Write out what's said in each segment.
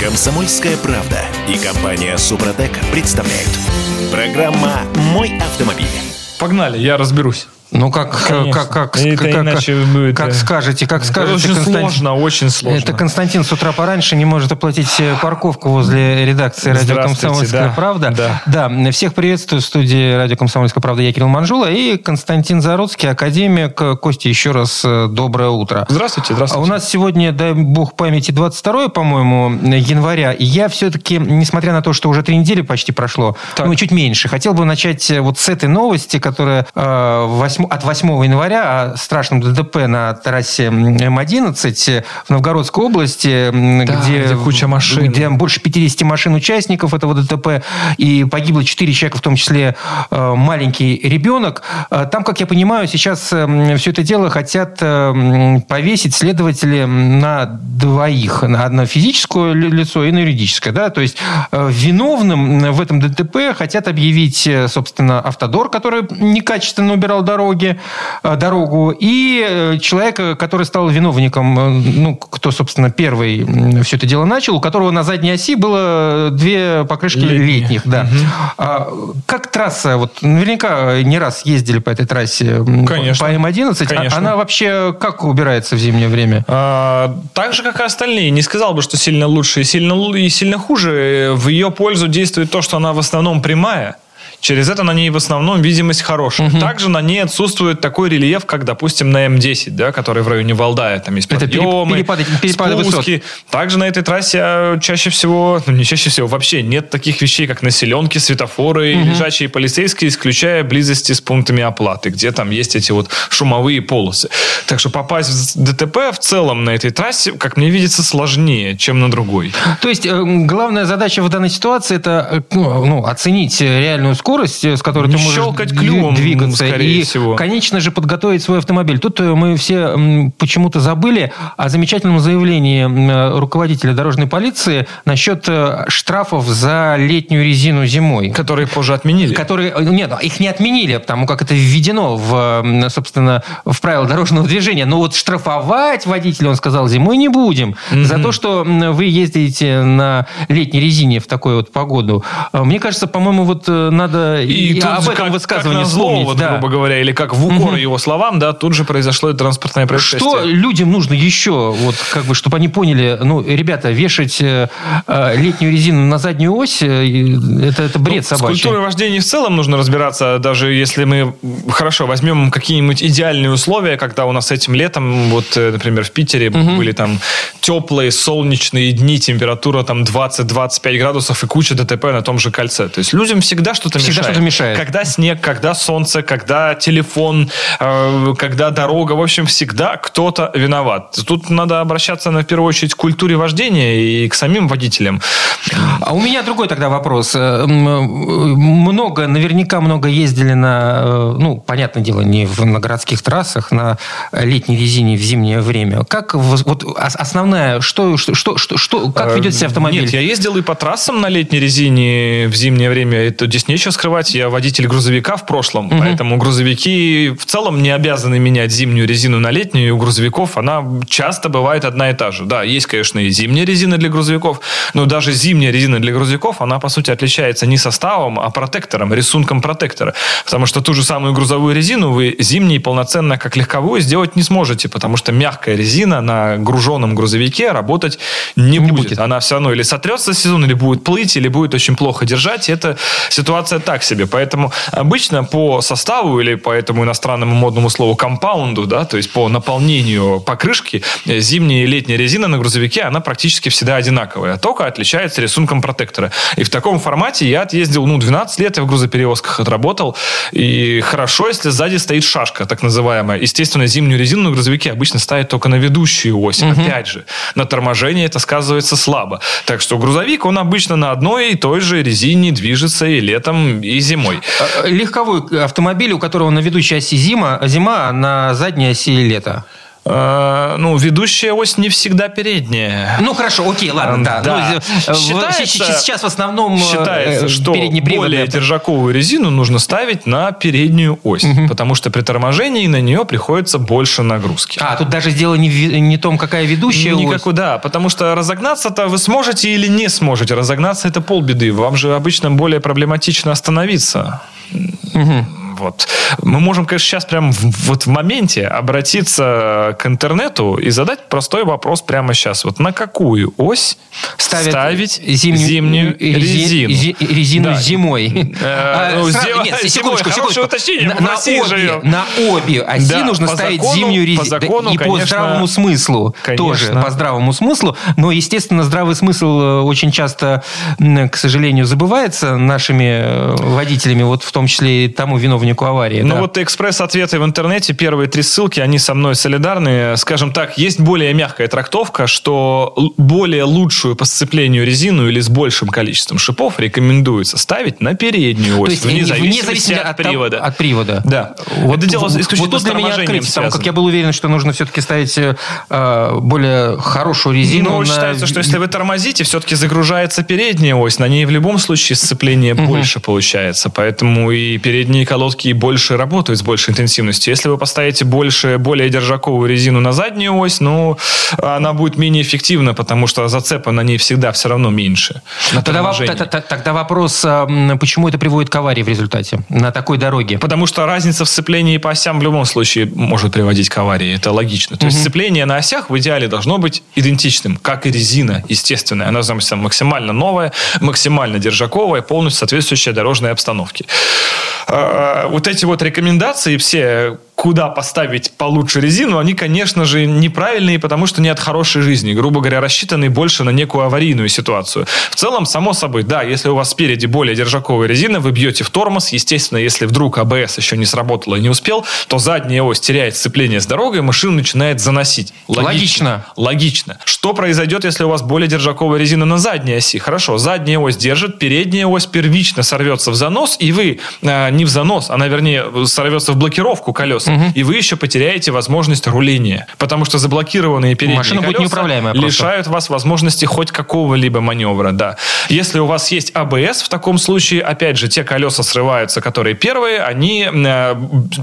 Комсомольская правда и компания Супротек представляют. Программа «Мой автомобиль». Погнали, я разберусь. Ну, как, Конечно. как, как, Это как, как, иначе будет, как э, скажете, как скажете, очень Константин. сложно, очень сложно. Это Константин с утра пораньше не может оплатить э, парковку возле редакции «Радио Комсомольская да. правда». Да. всех приветствую в студии «Радио Комсомольская правда». Я Кирилл Манжула и Константин Заруцкий, академик. Костя, еще раз э, доброе утро. Здравствуйте, А здравствуйте. у нас сегодня, дай бог памяти, 22 по-моему, января. И я все-таки, несмотря на то, что уже три недели почти прошло, Так. ну, чуть меньше, хотел бы начать э, вот с этой новости, которая э, восьмо- от 8 января о страшном ДТП на трассе М11 в Новгородской области, Да, где, где куча машин. где больше 50 машин участников этого ДТП, и погибло 4 человека, в том числе э, маленький ребенок. Э, Там, как я понимаю, сейчас все это дело хотят э, повесить следователи на двоих. На одно физическое ли- лицо и на юридическое. Да? То есть э, виновным в этом ДТП хотят объявить, э, собственно, автодор, который некачественно убирал дороги, э, дорогу, и э, человека, который стал виновником, э, ну, кто, собственно, первый все это дело начал, у которого на задней оси было две покрышки Летние. летних. да. А как трасса, вот наверняка не раз ездили по этой трассе Конечно. по М11, а- Конечно. она вообще как убирается в зимнее время? А, так же, как и остальные. Не сказал бы, что сильно лучше и сильно, и сильно хуже. В ее пользу действует то, что она в основном прямая. Через это на ней в основном видимость хорошая. Также на ней отсутствует такой рельеф, как, допустим, на М10, да, который в районе Валдая. Там есть Это подъемы, перепады- перепады высот. спуски. Также на этой трассе а, чаще всего, ну не чаще всего, вообще нет таких вещей, как населенки, светофоры, лежачие полицейские, исключая близости с пунктами оплаты, где там есть эти вот шумовые полосы. Так что попасть в ДТП в целом на этой трассе, как мне видится, сложнее, чем на другой. То есть э, главная задача в данной ситуации это э, ну, ну, оценить э, реальную скорость, э, с которой Не ты можешь щелкать клювом, двигаться, и, всего. конечно же, подготовить свой автомобиль. Тут э, мы все почему-то забыли о замечательном заявлении э, руководителя дорожной полиции насчет э, штрафов за летнюю резину зимой. Которые позже отменили. Которые, нет, их не отменили, потому как это введено в, собственно, в правила дорожного движения. Но вот штрафовать водителя, он сказал, зимой не будем. За то, что вы ездите на летней резине в такую вот погоду. Мне кажется, по-моему, вот надо и, тут об этом как, высказывании как вспомнить. вот, да. грубо говоря, или как в укор его словам, да, тут же произошло это транспортное происшествие. Что людям нужно еще, вот как бы, чтобы они поняли, ну, ребята, вешать э, э, летнюю резину на заднюю ось, э, и это, это бред Ну, С собачий. культурой вождения в целом нужно разбираться, даже если мы, хорошо, возьмем какие-нибудь идеальные условия, когда у нас этим летом, вот, э, например, в Питере были там теплые солнечные дни, температура там 20-25 градусов и куча ДТП на том же кольце. То есть людям всегда что-то Всегда что-то мешает. Когда снег, когда солнце, когда телефон, э, когда дорога, в общем, всегда кто-то виноват. Тут надо обращаться, на, в первую очередь, к культуре вождения и к самим водителям. А у меня другой тогда вопрос. Э, м, Много, наверняка много ездили на, э, ну, понятное дело, не в, на городских трассах, на летней резине в зимнее время. Как вот ос- основная, что, что, что, что, как ведет себя автомобиль? Э, Нет, я ездил и по трассам на летней резине в зимнее время. Это здесь нечего скрывать. Я водитель грузовика в прошлом, поэтому грузовики в целом не обязаны менять зимнюю резину на летнюю. И у грузовиков она часто бывает одна и та же. Да, есть, конечно, и зимняя резина для грузовиков, но даже зимняя резина для грузовиков, она, по сути, отличается не составом, а протектором, рисунком протектора. Потому что ту же самую грузовую резину вы зимней полноценно, как легковую, сделать не сможете, потому что мягкая резина на груженном грузовике работать не, будет. будет. Она все равно или сотрется сезон, или будет плыть, или будет очень плохо держать. И это ситуация так себе. Поэтому обычно по составу или по этому иностранному модному слову компаунду, да, то есть по наполнению покрышки, э, зимняя и летняя резина на грузовике, она практически всегда одинаковая. Только отличается рисунком протектора. И в таком формате я отъездил, ну, 12 лет я в грузоперевозках отработал. И хорошо, если сзади стоит шашка, так называемая. Естественно, зимнюю резину на грузовике обычно ставят только на ведущую ось. Опять же, на торможении это сказывается слабо. Так что грузовик, он обычно на одной и той же резине движется и летом, и зимой. Э, Легковой автомобиль, у которого на ведущей оси зима, зима, а на задней оси лето. Э, ну, ведущая ось не всегда передняя. Ну, хорошо, окей, ладно, да. Да. Ну, Считается- сейчас в основном э, Считается, э, что более держаковую резину нужно ставить на переднюю ось, потому что при торможении на нее приходится больше нагрузки. А, тут даже дело не не том, какая ведущая ось. Никакой, да, потому что разогнаться-то вы сможете или не сможете. Разогнаться это полбеды. Вам же обычно более проблематично остановиться. Вот. Мы можем, конечно, сейчас прям в- вот в моменте обратиться к интернету и задать простой вопрос прямо сейчас. Вот на какую ось Ставят ставить зимнюю, зимнюю рези- резину? зи- резину Да. зимой. Э, ну, сра- зима- Нет, секундочку, секундочку. уточнение, На, обе, живем. на обе оси Да, нужно ставить закону- зимнюю резину. по закону, и по здравому смыслу тоже. По здравому смыслу. Но, естественно, здравый смысл э, очень часто, к сожалению, забывается нашими э, водителями, вот в том числе и тому виновнику аварии. Ну да. вот экспресс-ответы в интернете, первые три ссылки, они со мной солидарны. Скажем так, есть более мягкая трактовка, что более лучшую по сцеплению резину или с большим количеством шипов рекомендуется ставить на переднюю ось, То есть вне вне зависимости зависимости от, того- привода. От привода. Да. Вот Это дело исключительно вот с для меня торможением потому как я был уверен, что нужно все-таки ставить э, более хорошую резину. Ну, на- считается, что если вы тормозите, все-таки загружается передняя ось, на ней в любом случае сцепление больше получается, поэтому и передние колодки больше работают с большей интенсивностью. Если вы поставите больше, более держаковую резину на заднюю ось, ну, она будет менее эффективна, потому что зацепа на ней всегда все равно меньше. Тогда, воп- торможении. т- т- тогда вопрос, а, м, почему это приводит к аварии в результате на такой дороге? Потому что разница в сцеплении по осям в любом случае может приводить к аварии. Это логично. То есть сцепление на осях в идеале должно быть идентичным, как и резина, естественная. Она должна быть максимально новая, максимально держаковая, полностью соответствующая дорожной обстановке. А, Вот эти вот рекомендации все, куда поставить получше резину, они, конечно же, неправильные, потому что не от хорошей жизни. Грубо говоря, рассчитаны больше на некую аварийную ситуацию. В целом, само собой, да, если у вас спереди более держаковая резина, вы бьете в тормоз. Естественно, если вдруг АБС еще не сработало и не успел, то задняя ось теряет сцепление с дорогой, машину начинает заносить. Логично. Логично. Что произойдет, если у вас более держаковая резина на задней оси? Хорошо, задняя ось держит, передняя ось первично сорвется в занос, и вы э, не в занос, она, вернее, сорвется в блокировку колес, и вы еще потеряете возможность руления. Потому что заблокированные передние Машина будет колеса неуправляемая просто. лишают вас возможности хоть какого-либо маневра, да. Если у вас есть АБС, в таком случае, опять же, те колеса срываются, которые первые, они э,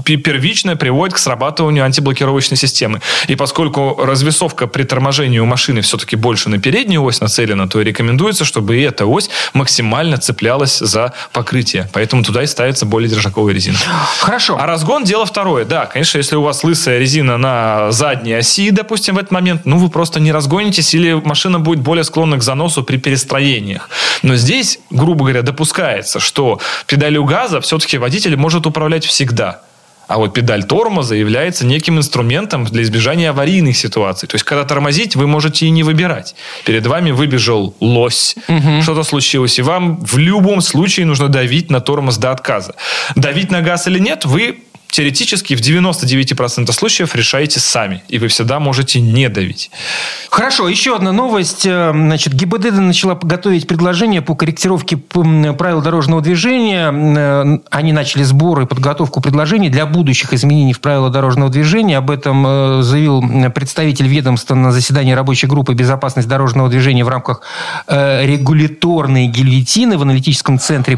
пе- первично приводят к срабатыванию антиблокировочной системы. И поскольку развесовка при торможении у машины все-таки больше на переднюю ось нацелена, то и рекомендуется, чтобы и эта ось максимально цеплялась за покрытие. Поэтому туда и ставится более держаковая резина. Хорошо. А разгон дело второе. Да, конечно, если у вас лысая резина на задней оси, допустим, в этот момент, ну, вы просто не разгонитесь, или машина будет более склонна к заносу при перестроениях. Но здесь, грубо говоря, допускается, что педалью газа все-таки водитель может управлять всегда. А вот педаль тормоза является неким инструментом для избежания аварийных ситуаций. То есть, когда тормозить, вы можете и не выбирать. Перед вами выбежал лось, что-то случилось, и вам в любом случае нужно давить на тормоз до отказа. Давить на газ или нет, вы теоретически в 99% случаев решаете сами. И вы всегда можете не давить. Хорошо, еще одна новость. Э, Значит, ГИБДД начала готовить предложение по корректировке правил дорожного движения. Э, Они начали сбор и подготовку предложений для будущих изменений в правила дорожного движения. Об этом э, заявил представитель ведомства на заседании рабочей группы «Безопасность дорожного движения» в рамках регуляторной гильотины в аналитическом центре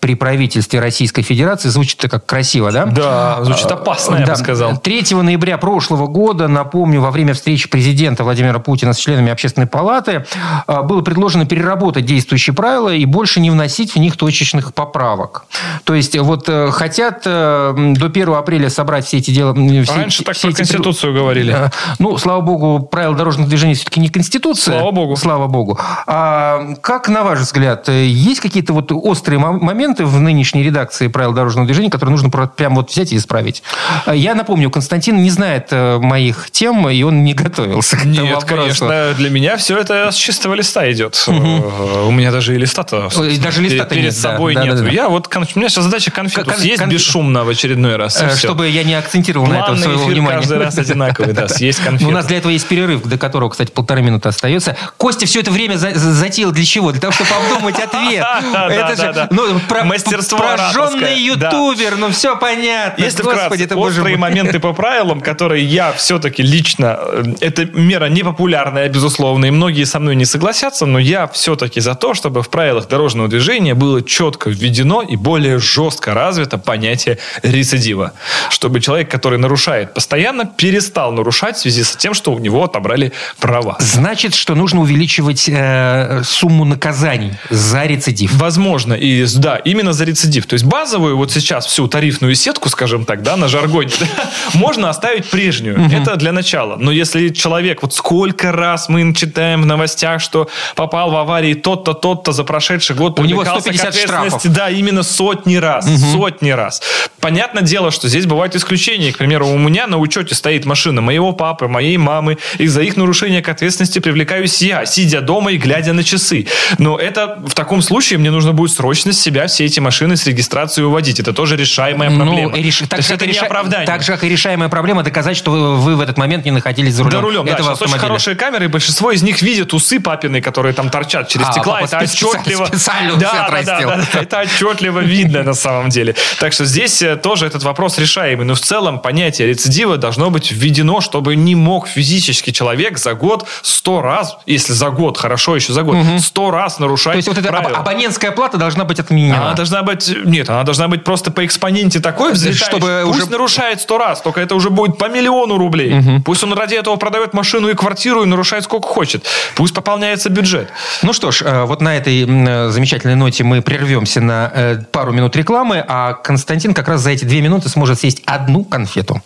при правительстве Российской Федерации. Звучит это как красиво, да? Да, звучит опасно, я Да. бы сказал. 3 ноября прошлого года, напомню, во время встречи президента Владимира Путина с членами Общественной палаты а, было предложено переработать действующие правила и больше не вносить в них точечных поправок. То есть вот э, хотят э, до 1 апреля собрать все эти дела... все- Раньше так все про эти- Конституцию говорили. Э, Ну, слава богу, правила дорожного движения все-таки не Конституция. Слава богу. Слава богу. А как, на ваш взгляд, э, есть какие-то вот острые мо- моменты в нынешней редакции правил дорожного движения, которые нужно прям вот взять и исправить? А Я напомню, Константин не знает э, моих тем, и он не готовился к этому Нет, вопросу. конечно, для меня все это с чистого листа идет. Э, У меня даже и листа-то даже перед- листа-то перед нет, собой Да, нет. да, да. Я вот, кон- у меня сейчас задача конфету Кон- съесть кон- бесшумно в очередной раз. Э. Чтобы я не акцентировал на этом План на своего эфир внимания. каждый раз одинаковый, да, съесть конфету. У нас для этого есть перерыв, до которого, кстати, полторы минуты остается. Костя все это время за- за- затеял для чего? Для того, чтобы обдумать ответ. Это же ну, про- Мастерство прожженный ораторское, да. ютубер, ну все понятно. Если Господи, вкратце, острые моменты по правилам, которые я все-таки лично... э, Это мера непопулярная, безусловно, и многие со мной не согласятся, но я все-таки за то, чтобы в правилах дорожного движения было четко введено и более жестко развито понятие рецидива. Чтобы человек, который нарушает постоянно, перестал нарушать в связи с тем, что у него отобрали права. Значит, что нужно увеличивать э, сумму наказаний за рецидив. Возможно, и да, именно за рецидив. То есть базовую вот сейчас всю тарифную сетку, скажем так, да, на жаргоне, можно оставить прежнюю. Это для начала. Но если человек, вот сколько раз мы читаем в новостях, что попал в аварии тот-то, тот-то за прошедший год, У него привлекался к 150 ответственности, штрафов. Да, именно сотни раз. Сотни раз. Понятное дело, что здесь бывают исключения. К примеру, у меня на учете стоит машина моего папы, моей мамы. И за их нарушение к ответственности привлекаюсь я, сидя дома и глядя на часы. Но это в таком случае мне нужно будет срочно себя все эти машины с регистрацией уводить. Это тоже решаемая проблема. Ну, реш- То так, есть же, это и не реша- оправдание. так же, как и решаемая проблема доказать, что вы в этот момент не находились за рулем, За рулем, да. этого Сейчас очень хорошие камеры, и большинство из них видят усы папины, которые там торчат через А, стекла. папа Это отчетливо... специально да, да, да, да, да, это отчетливо видно на самом деле. Так что здесь э, тоже этот вопрос решаемый. Но в целом понятие рецидива должно быть введено, чтобы не мог физически человек за год сто раз, если за год, хорошо еще за год, сто раз нарушать То есть вот эта абонентская плата должна быть отменена. Она должна быть... Нет, она должна быть просто по экспоненте такой взлетающей. Чтобы Пусть уже- нарушает сто раз, только это уже будет по миллиону рублей. Пусть он ради этого продает машину и квартиру и нарушает сколько хочет. Пусть пополняется бюджет. Ну что ж, э, вот на этой э, замечательной ноте мы прервемся на э, пару минут рекламы, а Константин как раз за эти две минуты сможет съесть одну конфету.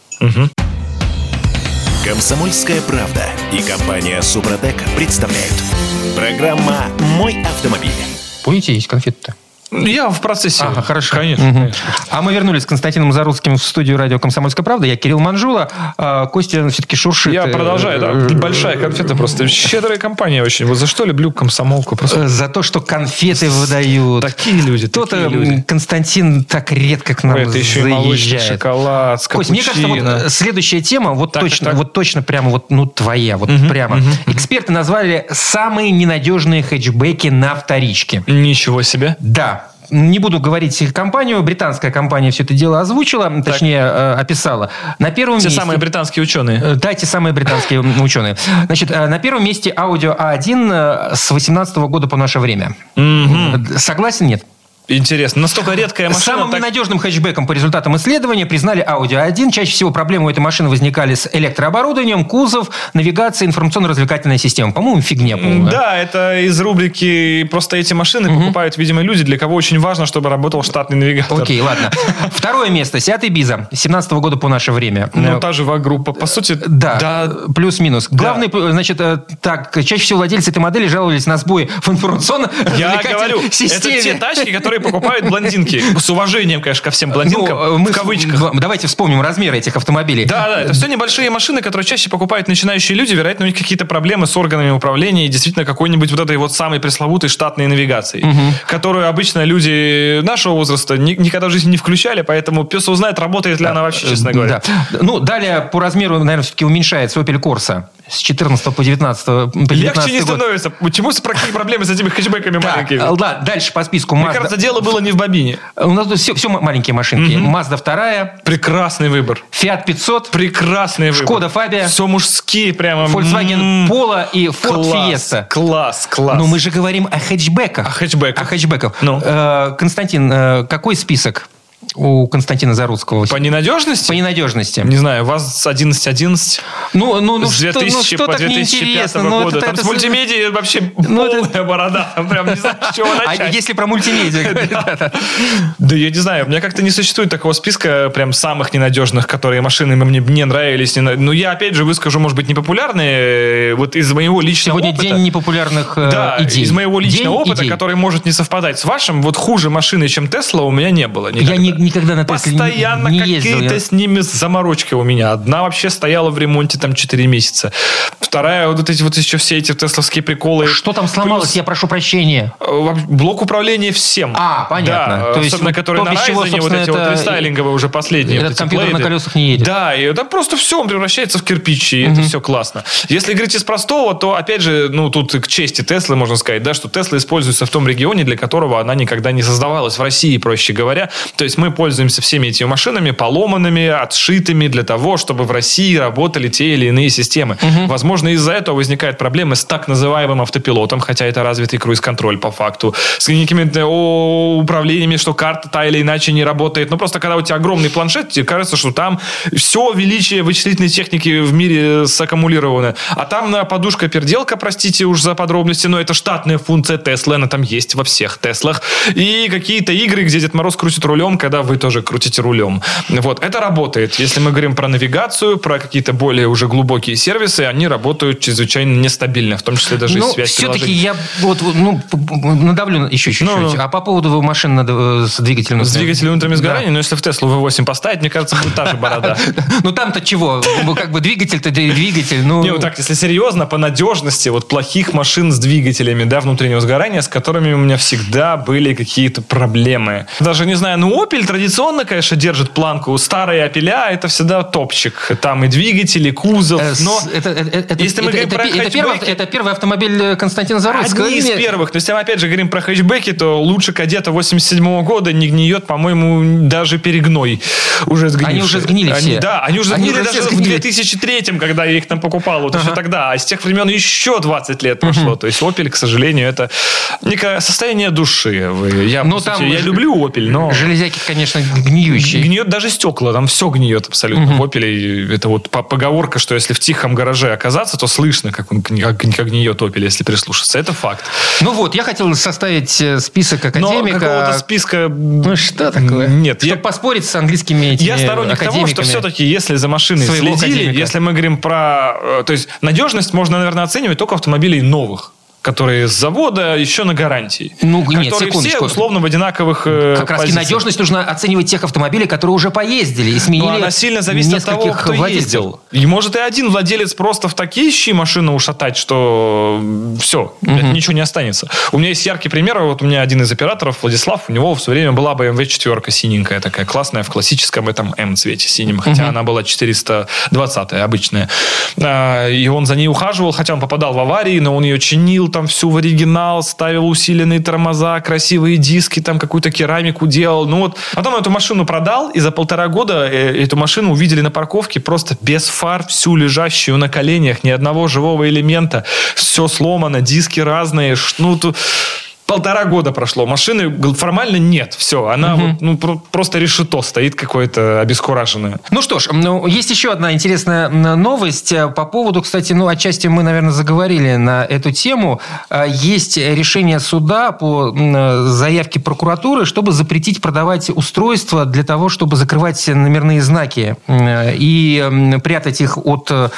Комсомольская правда и компания Супротек представляют. Программа «Мой автомобиль». Будете есть конфеты-то? Я в процессе. Ага, хорошо. Конечно. Конечно. А мы вернулись с Константином Заруцким в студию радио «Комсомольская правда». Я Кирилл Манжула. А Костя все-таки шуршит. Я э, продолжаю, да. э, Большая конфета просто. Щедрая компания очень. Вот за что люблю комсомолку. Просто э, За то, что конфеты выдают. такие люди, То-то такие люди. м, Константин так редко к нам Это еще и молочный заезжает. шоколад с Кость, мне кажется, вот э, следующая тема, вот Так, точно, так, вот точно прямо вот, ну, твоя, вот прямо. Эксперты назвали самые ненадежные хэтчбеки на вторичке. Ничего себе. Да. Не буду говорить компанию. Британская компания все это дело озвучила, точнее, э, описала. На первом Те месте... самые британские ученые. Э, Да, те самые британские ученые. Значит, э, на первом месте аудио А1 э, с 18 года по наше время. Согласен, нет? Интересно. Настолько редкая машина. Самым так- ненадежным хэтчбеком по результатам исследования признали Audi A1. Чаще всего проблемы у этой машины возникали с электрооборудованием, кузов, навигация, информационно-развлекательная система. По-моему, фигня полная. Да, это из рубрики «Просто эти машины покупают, видимо, люди, для кого очень важно, чтобы работал штатный навигатор». Окей, ладно. Второе место. Seat Ibiza. 17 года по наше время. Ну, Э, та же группа По сути, Да, плюс-минус. Главный, значит, э, так, чаще всего владельцы этой модели жаловались на сбои в Я информационно-развлекательной говорю, это системе. те тачки, которые покупают блондинки. С уважением, конечно, ко всем Ну, блондинкам. э, мы в кавычках. Давайте вспомним размеры этих автомобилей. Да, да, это все небольшие машины, которые чаще покупают начинающие люди. Вероятно, у них какие-то проблемы с органами управления и действительно какой-нибудь вот этой вот самой пресловутой штатной навигацией, которую обычно люди нашего возраста ни- никогда в жизни не включали, поэтому пес узнает, работает ли она вообще, честно говоря. Да. Ну, далее по размеру, наверное, все-таки уменьшается Opel Corsa с 14 по 19, по 19 Легче не год. становится. Почему какие проблемы с этими хэтчбеками Так, маленькими? да, дальше по списку Мне Mazda. кажется, дело было не в бобине. У нас все, все маленькие машинки. Mazda 2, Прекрасный выбор. Fiat 500, Прекрасный выбор. Шкода Фабия, Все мужские прямо. Volkswagen М, Polo и Ford класс, Fiesta. Класс, класс. Но мы же говорим о хэтчбеках. О хэтчбеках. О хэтчбеках. Ну. Э, Константин, э, какой список у Константина Заруцкого? По ненадежности? По ненадежности. Не знаю, ВАЗ 1111 Ну, ну, ну, с что, 2000 ну, что по так 2005 неинтересно? Ну, года. это- Там это- с мультимедией вообще Ну, это- полная борода. Там Прям не знаю, с чего А начать. если про мультимедиа. Да я не знаю, у меня как-то не существует такого списка прям самых ненадежных, которые машины мне не нравились. не на- Ну, я опять же выскажу, может быть, непопулярные, э, вот из моего личного Сегодня опыта. день непопулярных э, Да, из моего личного опыта, который может не совпадать с вашим, вот хуже машины, чем Тесла, у меня не было. Я ни- никогда на Тесле не- Постоянно не ездил. какие-то с ними заморочки у меня. Одна вообще стояла в ремонте там 4 месяца. Вторая, вот эти вот еще все эти тесловские приколы. Что там сломалось, Плюс, я прошу прощения. э, Блок управления всем. А, понятно. Да, То есть особенно вот которые то, на чего, Ryzen, вот эти вот это- рестайлинговые уже последние. Этот вот компьютер на блейды. колесах не едет. Да, и там просто все, он превращается в кирпич, и это все классно. Если говорить из простого, то, опять же, ну, тут к чести Теслы можно сказать, да, что Тесла используется в том регионе, для которого она никогда не создавалась, в России, проще говоря. То есть мы пользуемся всеми этими машинами поломанными, отшитыми для того, чтобы в России работали те или иные системы. Угу. Возможно, из-за этого возникают проблемы с так называемым автопилотом, хотя это развитый круиз-контроль по факту, с какими-то управлениями, что карта та или иначе не работает. Но просто когда у тебя огромный планшет, тебе кажется, что там все величие вычислительной техники в мире саккумулировано. А там на подушка перделка, простите уж за подробности, но это штатная функция Теслы, она там есть во всех Теслах. И какие-то игры, где Дед Мороз крутит рулем, когда вы тоже крутите рулем. Вот, это работает. Если мы говорим про навигацию, про какие-то более уже глубокие сервисы, они работают чрезвычайно нестабильно, в том числе даже ну, и связь все-таки я вот, ну, надавлю еще чуть-чуть. Ну, а по поводу машин надо э, с двигателем... С двигателем внутренним сгоранием, да. но если в Теслу V8 поставить, мне кажется, будет та же борода. Ну там-то чего? Как бы двигатель-то двигатель. Ну... Не, вот так, если серьезно, по надежности вот плохих машин с двигателями, да, внутреннего сгорания, с которыми у меня всегда были какие-то проблемы. Даже не знаю, ну Opel традиционно, конечно, держит планку. Старые Опеля это всегда топчик. Там и двигатели, и кузов. Э, но это, это, если мы это, говорим это, про это, хэтчбеки, первый, это первый автомобиль э, Константина Заруцкого. Одни из первых. Но если мы опять же говорим про хэтчбеки, то лучше кадета 87 -го года не гниет, по-моему, даже перегной. Уже сгнивший. Они уже сгнили они, все. Да, они уже они сгнили уже даже сгнили. в 2003 когда я их там покупал. Вот ага. еще тогда. А с тех времен еще 20 лет прошло. Угу. То есть Opel, к сожалению, это некое состояние души. Я, ну, там я люблю Opel, но... Железяки, конечно, гниющие. Гниет даже стекла, там все гниет абсолютно. Угу. В Opel это вот поговорка, что если в тихом гараже оказаться, то слышно, как он как, как гниет Opel, если прислушаться. Это факт. Ну вот, я хотел составить э, список академика. Но какого-то списка... Ну что такое? Нет. Чтобы я... поспорить с английскими этими Я сторонник того, что все-таки, если за машиной следили, академика. если мы говорим про... Э, то есть надежность можно, наверное, оценивать только автомобилей новых которые с завода еще на гарантии. Ну, которые нет, все условно в одинаковых э, Как раз и надежность нужно оценивать тех автомобилей, которые уже поездили и сменили Но она сильно зависит от того, кто владельцев. ездил. И может и один владелец просто в такие щи машину ушатать, что все, угу. ничего не останется. У меня есть яркий пример. Вот у меня один из операторов, Владислав, у него в свое время была BMW четверка синенькая такая, классная, в классическом этом М цвете синем, хотя угу. она была 420 обычная. А, и он за ней ухаживал, хотя он попадал в аварии, но он ее чинил, там всю в оригинал, ставил усиленные тормоза, красивые диски, там какую-то керамику делал. Ну вот, потом эту машину продал, и за полтора года э, эту машину увидели на парковке просто без фар, всю лежащую на коленях, ни одного живого элемента, все сломано, диски разные, ну, тут полтора года прошло, машины формально нет, все, она угу. вот, ну, про- просто решето стоит какое-то обескураженное. Ну что ж, ну, есть еще одна интересная новость э, по поводу, кстати, ну, отчасти мы, наверное, заговорили на эту тему. Э, есть решение суда по заявке прокуратуры, чтобы запретить продавать устройства для того, чтобы закрывать номерные знаки и прятать их от э,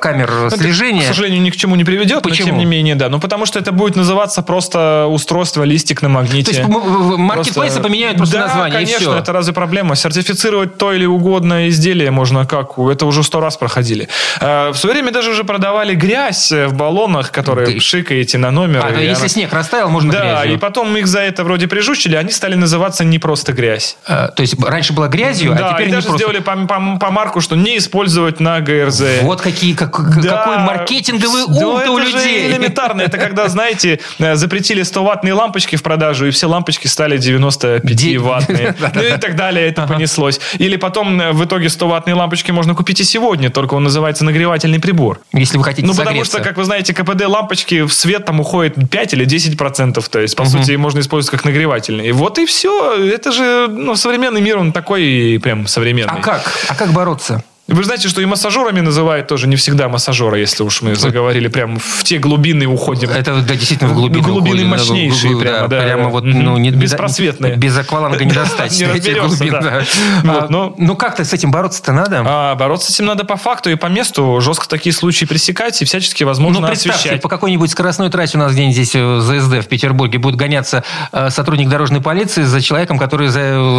камер слежения. Это, к сожалению, ни к чему не приведет, Почему? но тем не менее, да. Ну, потому что это будет называться просто устройство устройство, листик на магните. То есть маркетплейсы просто... поменяют просто да, название, конечно, и все. это разве проблема? Сертифицировать то или угодное изделие можно как? Это уже сто раз проходили. Э, в свое время даже уже продавали грязь э, в баллонах, которые Ты... шикаете на номер. А, ну, если она... снег растаял, можно Да, грязью. и потом их за это вроде прижучили, они стали называться не просто грязь. А, то есть раньше была грязью, а да, а теперь и даже просто... сделали по, по, по марку, что не использовать на ГРЗ. Вот какие, как, да. какой маркетинговый ум да, у людей. элементарно. Это когда, знаете, запретили 100 ватные лампочки в продажу, и все лампочки стали 95-ваттные. Ну и так далее, это понеслось. Или потом э, в итоге 100-ваттные лампочки можно купить и сегодня, только он называется нагревательный прибор. Если вы хотите Ну потому что, как вы знаете, КПД лампочки в свет там уходит 5 или 10 процентов, то есть, по сути, можно использовать как нагревательный. И вот и все. Это же, ну, современный мир, он такой прям современный. А как? А как бороться? Вы знаете, что и массажерами называют тоже не всегда массажера, если уж мы заговорили прям в те глубины уходим. Это да, действительно в глубины Глубины уходим, мощнейшие да, прямо, да. Прямо вот, ну, не, Беспросветные. Без акваланга не достать. Не разберешься, да. А, ну, как-то с этим бороться-то надо? А, бороться с этим надо по факту и по месту. Жестко такие случаи пресекать и всячески возможно ну, освещать. по какой-нибудь скоростной трассе у нас где-нибудь здесь э, ЗСД в Петербурге будет гоняться э, сотрудник дорожной полиции за человеком, который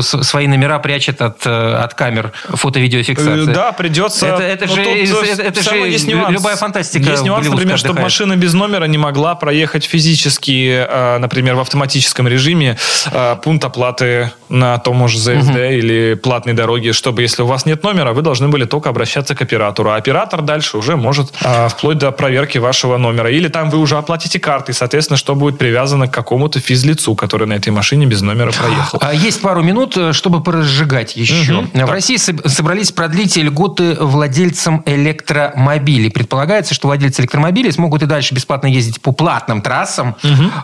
свои номера прячет от, э, от камер фото-видеофиксации. Да, придется... Это, это ну, же, тут, это, это же есть нюанс. любая фантастика. Есть нюанс, например, чтобы отдыхает. машина без номера не могла проехать физически, э, например, в автоматическом режиме э, пункт оплаты на том же ЗСД или платной дороге, чтобы если у вас нет номера, вы должны были только обращаться к оператору. А оператор дальше уже может э, вплоть до проверки вашего номера. Или там вы уже оплатите картой, соответственно, что будет привязано к какому-то физлицу, который на этой машине без номера проехал. Есть пару минут, э, чтобы поразжигать еще. Мгм. В Так. России соб- собрались продлить льготы владельцам электромобилей. Предполагается, что владельцы электромобилей смогут и дальше бесплатно ездить по платным трассам.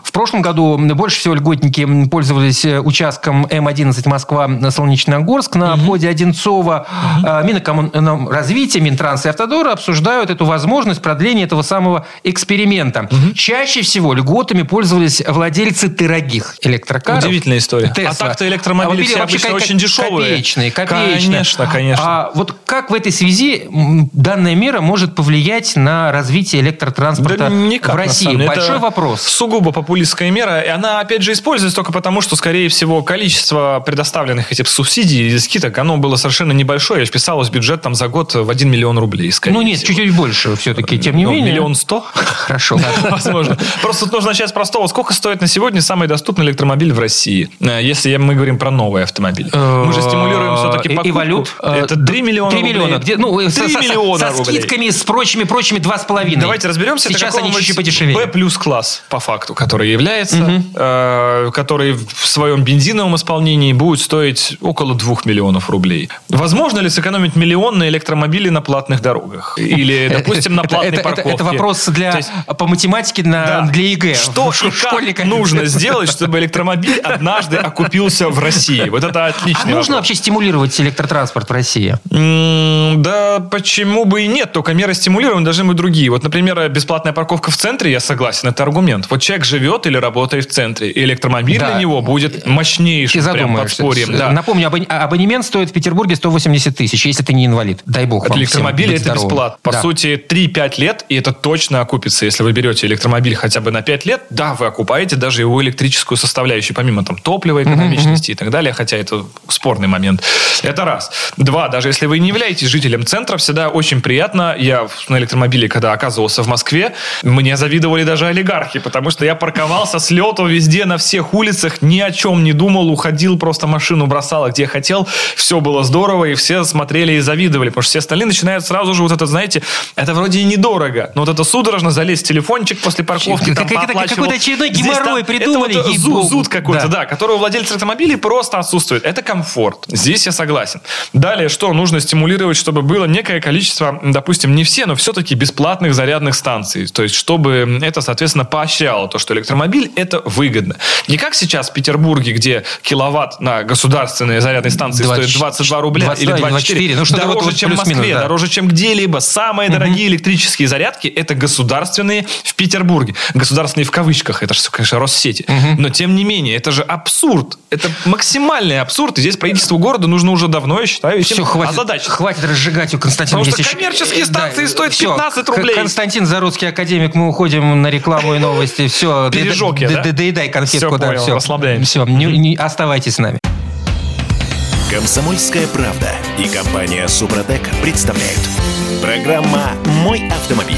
В прошлом году больше всего льготники пользовались э, участком М11 Москва-Солнечногорск на обходе Одинцова. А, Минэкономразвитие, Минтранс и Автодор обсуждают эту возможность продления этого самого эксперимента. Чаще всего льготами пользовались владельцы дорогих электрокаров. Удивительная история. Тесла. А так-то электромобили Автомобили все вообще обычно очень дешевые. Копеечные, копеечные. Конечно, конечно. А вот как в этой связи данная мера может повлиять на развитие электротранспорта Да никак, в России? деле. Большой Это вопрос. Сугубо популистская мера. И она, опять же, используется только потому, что, скорее всего, количество предоставленных этих субсидий или скидок, оно было совершенно небольшое. Вписалось в бюджет там за год в 1 миллион рублей, Ну нет, чуть-чуть больше все-таки, тем не Ну, менее. Миллион сто? Хорошо. Возможно. Просто тут нужно начать с простого. Сколько стоит на сегодня самый доступный электромобиль в России? Э, Если мы говорим про новый автомобиль. Мы же стимулируем все-таки Э, И- покупку. Эволют. Это 3 миллиона 3 рублей. Миллиона. Где, ну, 3 со, со- миллиона со рублей. скидками, с прочими, прочими 2,5. Давайте разберемся. Сейчас они чуть-чуть подешевели. B плюс класс, по факту, который является, э, который в своем бензиновом исполнении будет стоить около 2 миллионов рублей. Возможно ли сэкономить миллион на электромобиле на платных дорогах? Или, допустим, на платной это, парковке? это вопрос для, есть, по математике на, да. для ЕГЭ. Что и школьника. нужно сделать, чтобы электромобиль однажды окупился в России? Вот это А отличный нужно вообще стимулировать электротранспорт в России? Да почему бы и нет, только меры стимулирования должны быть другие. Вот, например, бесплатная парковка в центре, я согласен, это аргумент. Вот человек живет или работает в центре, и электромобиль Да. для него будет мощнейшим прям задумаешься. подспорьем. Да. Напомню, абон- абонемент стоит в Петербурге 180 тысяч, если ты не инвалид. Дай бог От вам электромобиля это здоровым. бесплатно. По Да. сути, 3-5 лет, и это точно окупится. Если вы берете электромобиль хотя бы на 5 лет, да, вы окупаете даже его электрическую составляющую, помимо там топлива, экономичности и так далее, хотя это спорный момент. Это раз. Два, даже если вы не являетесь жителем центра, всегда очень приятно. Я на электромобиле, когда оказывался в Москве, мне завидовали даже олигархи, потому что я парковался с лету везде, на всех улицах, ни о чем не думал, уходил, просто машину бросал, где хотел. Все было здорово, и все смотрели и завидовали, потому что все остальные начинают сразу же вот это, знаете, это вроде и недорого, но вот это судорожно залезть в телефончик после парковки, там, Как- как- какой-то очередной Здесь геморрой там- придумали, Это вот ей-богу. зуд, зуд какой-то, Да. да, который у владельцев автомобилей просто отсутствует. Это комфорт. Здесь я согласен. Далее, что нужно стимулировать, чтобы было некое количество, допустим, не все, но все-таки бесплатных зарядных станций. То есть, чтобы это, соответственно, поощряло то, что электромобиль это выгодно. Не как сейчас в Петербурге, где киловатт на государственные зарядные станции 20 стоит 22 рубля 22 или или 24. 24, ну, дороже, вот- чем в Москве, да. дороже, чем где-либо. Самые дорогие электрические зарядки это государственные в Петербурге. Государственные в кавычках, это же, конечно, Россети. Но тем не менее, это же абсурд. Это максимальный абсурд. И здесь правительству города нужно уже давно, я считаю, этим Все, хватит, хватит разжигать у Константина. Потому что Есть еще- коммерческие Да, станции стоят всё, 15 К- рублей. Константин Заруцкий, академик, мы уходим на рекламу и новости. Все, Бережок я, да? доедай конфетку. Всё да, понял, всё. расслабляемся. Все, не- не- оставайтесь с нами. Комсомольская правда и компания Супротек представляют. Программа «Мой автомобиль».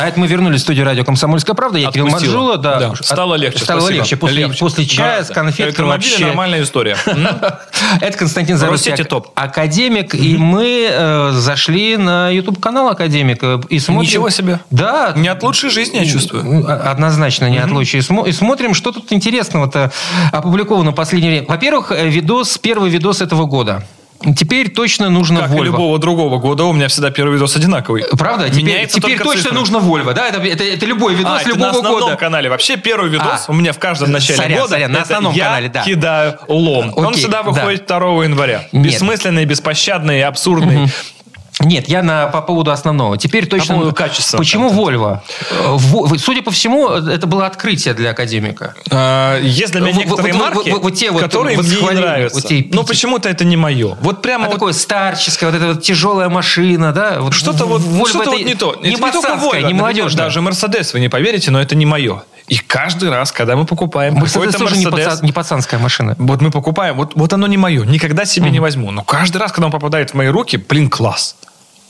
А это мы вернулись в студию радио «Комсомольская правда». Я Кирилл. Манжула. Да. Да, стало легче, Стало спасибо. легче. После, Легче. после чая Гораздо. с конфеткой вообще. нормальная история. Это Константин Россети топ. академик. И мы э, зашли на YouTube-канал академика. И смотрим... Ничего себе. Да. Не от лучшей жизни, я чувствую. Однозначно не от лучшей. И смотрим, что тут интересного-то опубликовано в последнее время. Во-первых, э, видос, первый видос этого года. Теперь точно нужно Как Volvo. любого другого года, у меня всегда первый видос одинаковый. Правда? Теперь, Меняется теперь точно цифра. нужно Volvo, да? Это, это, это любой видос А, это на любого основном года. канале. Вообще первый видос А. у меня в каждом начале Сорян, года. сорян, на основном я канале, да. кидаю лом. Он Окей, всегда да. выходит 2 января. Нет. Бессмысленный, беспощадный, абсурдный. Нет, я на, по поводу основного. Теперь точно... поводу качества Почему. Volvo? Во- Судя по всему, это было открытие для академика. А, Есть для меня Вот- некоторые вот- марки, вот- вот те вот которые мне не нравятся. вот Но почему-то это не мое. Вот прямо А вот такое старческое, вот эта вот тяжелая машина, да? Вот Что-то вот, Volvo что-то это вот не то. Не Это только пацанское, Volvo, не молодежное. Даже Мерседес, вы не поверите, но это не мое. И каждый раз, когда мы покупаем какой-то тоже не, не пацанская машина. вот мы покупаем, вот, вот оно не мое, никогда себе не возьму. Но каждый раз, когда он попадает в мои руки, блин, класс.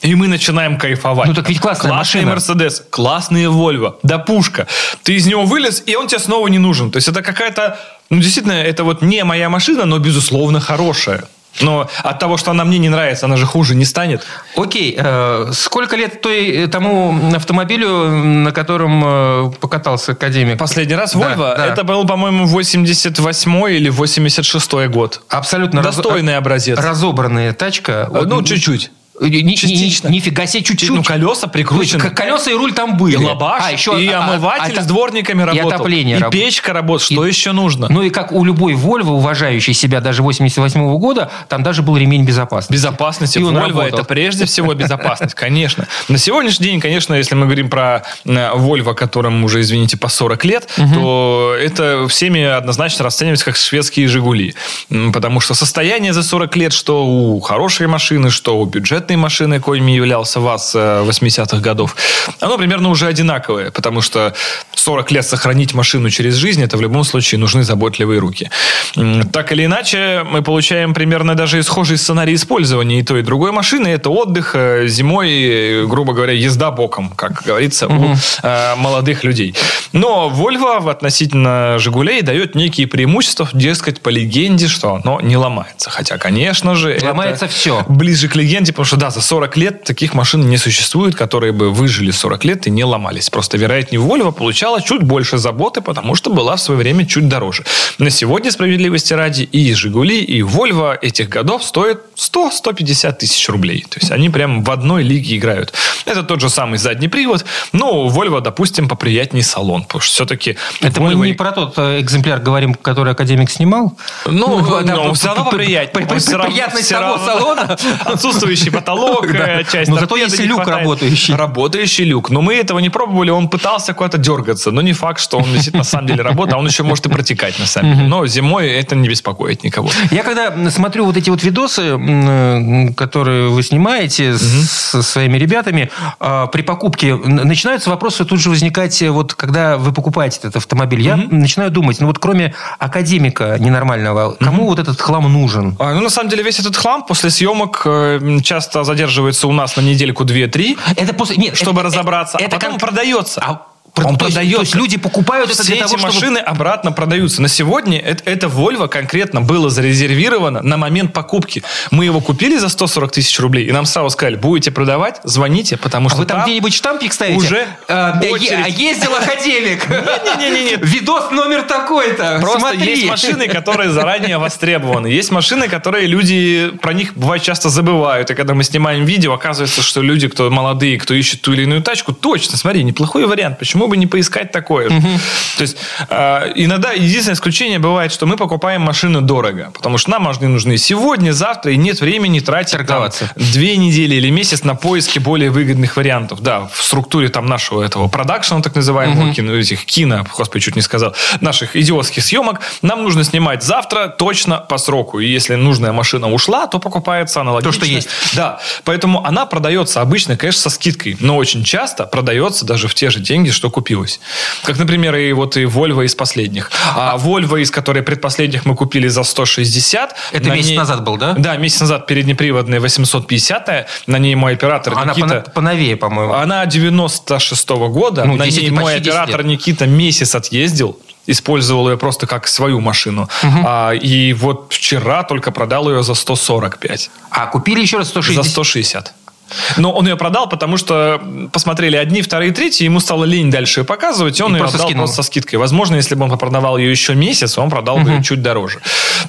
И мы начинаем кайфовать. Ну, так ведь классная Классный машина. Мерседес, классные Вольво, да пушка. Ты из него вылез, и он тебе снова не нужен. То есть это какая-то... Ну, действительно, это вот не моя машина, но, безусловно, хорошая. Но от того, что она мне не нравится, она же хуже не станет. Окей, э, сколько лет той, тому автомобилю, на котором э, покатался академик? Последний раз Да, Вольво, да. это был, по-моему, 88 или 86 год. Абсолютно раз- Достойный образец. разобранная тачка. Ну, чуть-чуть. Ни- Частично. ни- Нифига себе, чуть-чуть. Ну, колеса есть прикручены. к- колеса и руль там были. И лабаш, А, еще, и а, а, омыватель а, с дворниками и работал. отопление И раб- печка работает. Что И- еще нужно? Ну и как у любой Volvo, уважающей себя даже 88 года, там даже был ремень безопасности. Безопасность И Volvo работал. это прежде всего безопасность, конечно. На сегодняшний день, конечно, если мы говорим про э, Volvo, которым уже, извините, по 40 лет, то это всеми однозначно расценивается как шведские Жигули. Потому что состояние за 40 лет, что у хорошей машины, что у бюджетной машины, коими являлся ВАЗ э, 80-х годов, оно примерно уже одинаковое. Потому что 40 лет сохранить машину через жизнь, это в любом случае нужны заботливые руки. Так или иначе, мы получаем примерно даже и схожий сценарий использования и той, и другой машины. Это отдых э, зимой, э, грубо говоря, езда боком, как говорится, у э, молодых людей. Но Volvo в относительно «Жигулей» дает некие преимущества, дескать, по легенде, что оно не ломается. Хотя, конечно же, Ломается всё. ближе к легенде, потому что, да, за 40 лет таких машин не существует, которые бы выжили 40 лет и не ломались. Просто, вероятнее, Volvo получала чуть больше заботы, потому что была в свое время чуть дороже. На сегодня, справедливости ради, и «Жигули», и Volvo этих годов стоят 100-150 тысяч рублей. То есть они прям в одной лиге играют. Это тот же самый задний привод, но у Volvo, допустим, поприятнее салон, потому что все-таки Это мы не про тот э, экземпляр говорим, который академик снимал? Ну, да, но п- все равно поприятнее. Приятность того салона. Отсутствующий потолок, э, часть Но зато есть люк работающий. Работающий люк. Но мы этого не пробовали, он пытался куда-то дергаться. Но не факт, что он действительно на самом деле работает, а он еще может и протекать на самом деле. Но зимой это не беспокоит никого. Я когда смотрю вот эти вот видосы, м, которые вы снимаете со своими ребятами, а, при покупке начинаются вопросы тут же возникать, э, вот когда вы покупаете этот автомобиль. Я начинаю думать, ну вот кроме академика ненормального, кому вот этот хлам нужен? А, Ну, на самом деле, весь этот хлам после съемок э, часто задерживается у нас на недельку, две-три, Это после... Нет, чтобы это- разобраться. это а потом как- продается. А, Он то есть- продается. То есть люди покупают это для того, эти чтобы... машины обратно продаются. На сегодня это, это Volvo конкретно было зарезервировано на момент покупки. Мы его купили за 140 тысяч рублей, и нам сразу сказали, будете продавать, звоните, потому А что вы там где-нибудь штампик ставите? уже А, очередь. а ездил академик. Не-не-не-не. Видос номер такой-то. Просто Смотри. есть машины, которые заранее востребованы. Есть машины, которые люди, про них бывает часто забывают. И когда мы снимаем видео, оказывается, что люди, кто молодые, кто ищет ту или иную тачку, точно, смотри, неплохой вариант. Почему бы не поискать такое же? То есть э, иногда единственное исключение бывает, что мы покупаем машину дорого. Потому что нам машины нужны сегодня, завтра, и нет времени тратить там, Торговаться. две недели или месяц на поиски более выгодных вариантов. Да, в структуре там нашего этого продакшена, так называемого, кино, этих кино, господи, чуть не сказал, наших идиотских съемок, нам нужно снимать завтра точно по сроку. И если нужная машина ушла, то покупается аналогично. То, что есть. Да, поэтому она продается обычно, конечно, со скидкой, но очень часто продается даже в те же деньги, что купилась. Как, например, и вот и Volvo из последних. А Volvo, из которой предпоследних мы купили за 160. Это на месяц назад был, да? Да, месяц назад переднеприводная 850 на ней мой оператор Она Никита... пона- поновее, по-моему. Она 96 года. Ну, на 10, ней мой почти 10 оператор лет. Никита месяц отъездил. Использовал ее просто как свою машину. А, и вот вчера только продал ее за 145. А купили еще раз 160? За 160. Но он ее продал, потому что посмотрели одни, вторые, третьи, ему стало лень дальше ее показывать, и он И ее просто отдал скинул. просто со скидкой. Возможно, если бы он продавал ее еще месяц, он продал бы ее чуть дороже.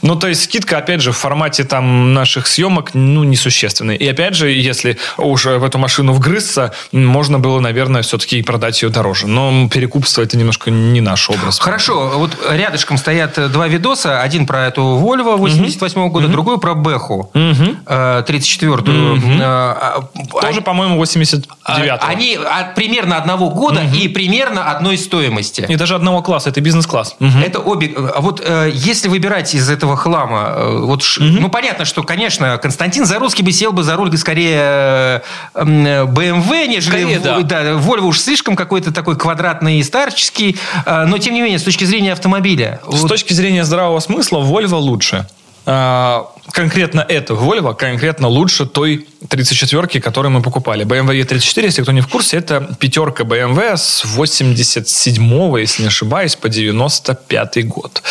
Ну, то есть скидка, опять же, в формате там наших съемок, ну, несущественная. И опять же, если уже в эту машину вгрызться, можно было, наверное, все-таки и продать ее дороже. Но перекупство это немножко не наш образ. Хорошо, вот рядышком стоят э, два видоса. Один про эту Volvo 88 года, другой про Бэху Мгм. 34-ю. Э, Тоже, по-моему, 89 а- Они от примерно одного года и примерно одной стоимости. И даже одного класса, это бизнес-класс. Мгм. Это обе. А вот э, если выбирать из этого хлама, э, вот, ш- ну понятно, что, конечно, Константин Зарусский бы сел бы за руль скорее э, э, BMW, нежели Скорее, в- да. Volvo уж слишком какой-то такой квадратный и старческий, э, но тем не менее с точки зрения автомобиля. С вот- точки зрения здравого смысла, Volvo лучше. А, конкретно эта Volvo конкретно лучше той 34-ки, которую мы покупали. BMW E34, если кто не в курсе, это пятерка BMW с 87-го, если не ошибаюсь, по 95 год.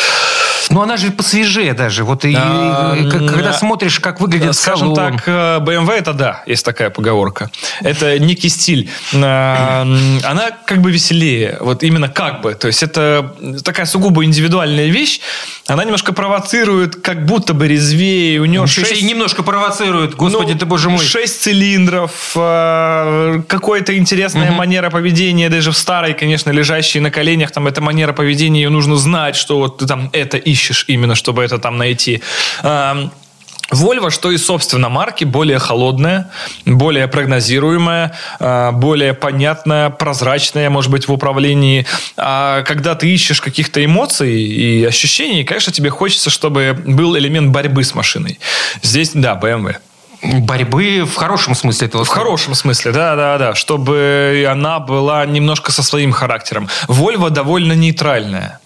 Ну, она же посвежее даже. Вот и, А, и когда смотришь, как выглядит Скажем салон. так, э, BMW это да, есть такая поговорка. Это некий стиль. А, Она как бы веселее. Вот именно как бы. То есть это такая сугубо индивидуальная вещь. Она немножко провоцирует, как будто бы резвее. У нее Еще и немножко провоцирует, господи ну, ты, боже мой. Шесть цилиндров, э, какая-то интересная манера поведения, даже в старой, конечно, лежащей на коленях, там эта манера поведения, ее нужно знать, что вот ты там это ищешь именно, чтобы это там найти. Эм, Volvo, что и собственно марки, более холодная, более прогнозируемая, э, более понятная, прозрачная, может быть, в управлении. А когда ты ищешь каких-то эмоций и ощущений, конечно, тебе хочется, чтобы был элемент борьбы с машиной. Здесь, да, BMW. Борьбы в хорошем смысле этого В хорошем смысле, да, да, да. Чтобы она была немножко со своим характером. Вольво довольно нейтральная.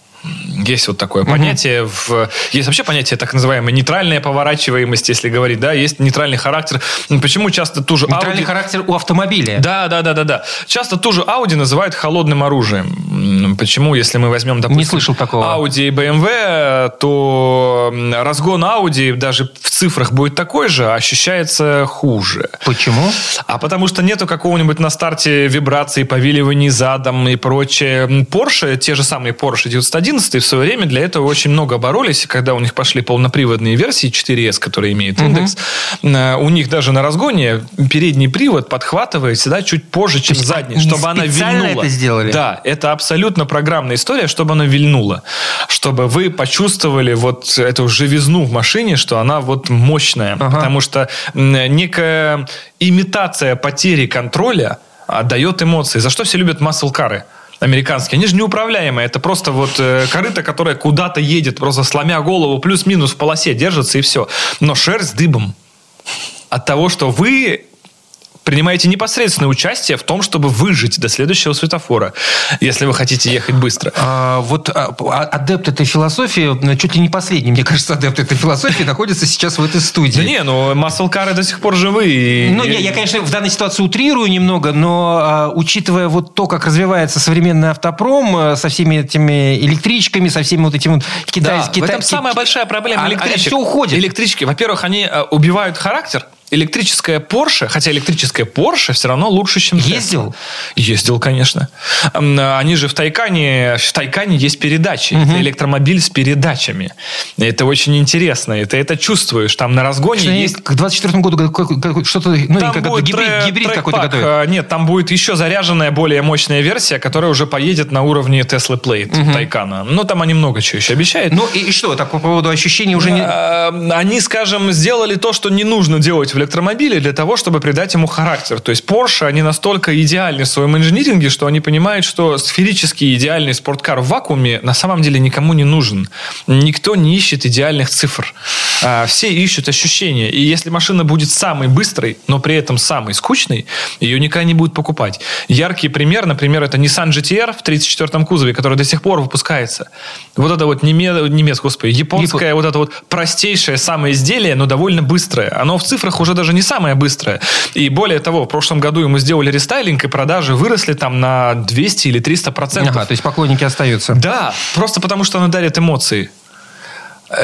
Есть вот такое понятие. В, есть вообще понятие так называемой нейтральная поворачиваемость, если говорить, да, есть нейтральный характер. Почему часто ту же Нейтральный Audi- характер у автомобиля. Да, да, да, да, да. Часто ту же Audi называют холодным оружием. Почему, если мы возьмем, допустим, Не слышал такого. Audi и BMW, то разгон Audi даже в цифрах будет такой же, а ощущается хуже. Почему? А потому что нету какого-нибудь на старте вибрации, повиливаний задом и прочее. Porsche, те же самые Porsche 911 в свое время для этого очень много боролись. Когда у них пошли полноприводные версии 4S, которые имеют индекс, э, у них даже на разгоне передний привод подхватывает всегда чуть позже, чем есть задний, чтобы она вильнула. это сделали? Да, это абсолютно программная история, чтобы она вильнула. Чтобы вы почувствовали вот эту живизну в машине, что она вот мощная. Ага. Потому что м, некая имитация потери контроля а, дает эмоции. За что все любят маслкары? Американские. Они же неуправляемые. Это просто вот э, корыто, которое куда-то едет, просто сломя голову, плюс-минус в полосе держится и все. Но шерсть дыбом. От того, что вы принимаете непосредственное участие в том, чтобы выжить до следующего светофора, если вы хотите ехать быстро. А, вот а, а- адепт этой философии, ну, чуть ли не последний, мне кажется, адепт этой философии находится сейчас в этой студии. Да не, ну маслкары до сих пор живы. и- Ну, я, я, конечно, в данной ситуации утрирую немного, но а, учитывая вот то, как развивается современный автопром а, со всеми этими электричками, со всеми вот этими вот Да, китайскими... в этом самая большая проблема А- а электричек. всё уходит. Электрички, во-первых, они э, убивают характер. Электрическая Porsche, хотя электрическая Porsche все равно лучше, чем Tesla. Ездил? Ездил, конечно. Они же в Тайкане, в Тайкане есть передачи. Это электромобиль с передачами. Это очень интересно. И ты это чувствуешь. Там на разгоне Что есть К 24 году что-то, ну, там это, будет гибрид, трэ- гибрид какой-то готовят. А, Нет, там будет еще заряженная, более мощная версия, которая уже поедет на уровне Tesla Plate Тайкана. Ну, там они много чего еще обещают. Ну, и, и что, так по поводу ощущений уже не... А, Они, скажем, сделали то, что не нужно делать в электромобиле для того, чтобы придать ему характер. То есть Porsche, они настолько идеальны в своем инжиниринге, что они понимают, что сферический идеальный спорткар в вакууме на самом деле никому не нужен. Никто не ищет идеальных цифр. А, Все ищут ощущения. И если машина будет самой быстрой, но при этом самой скучной, ее никогда не будут покупать. Яркий пример, например, это Nissan GTR в 34-м кузове, который до сих пор выпускается. Вот это вот неме- немец, господи, японское вот это вот простейшее самое изделие, но довольно быстрое. Оно в цифрах уже даже не самое быстрое. И более того, в прошлом году ему сделали рестайлинг, и продажи выросли там на 200 или 300 процентов. Ага, то есть поклонники остаются. Да, просто потому что она дарит эмоции.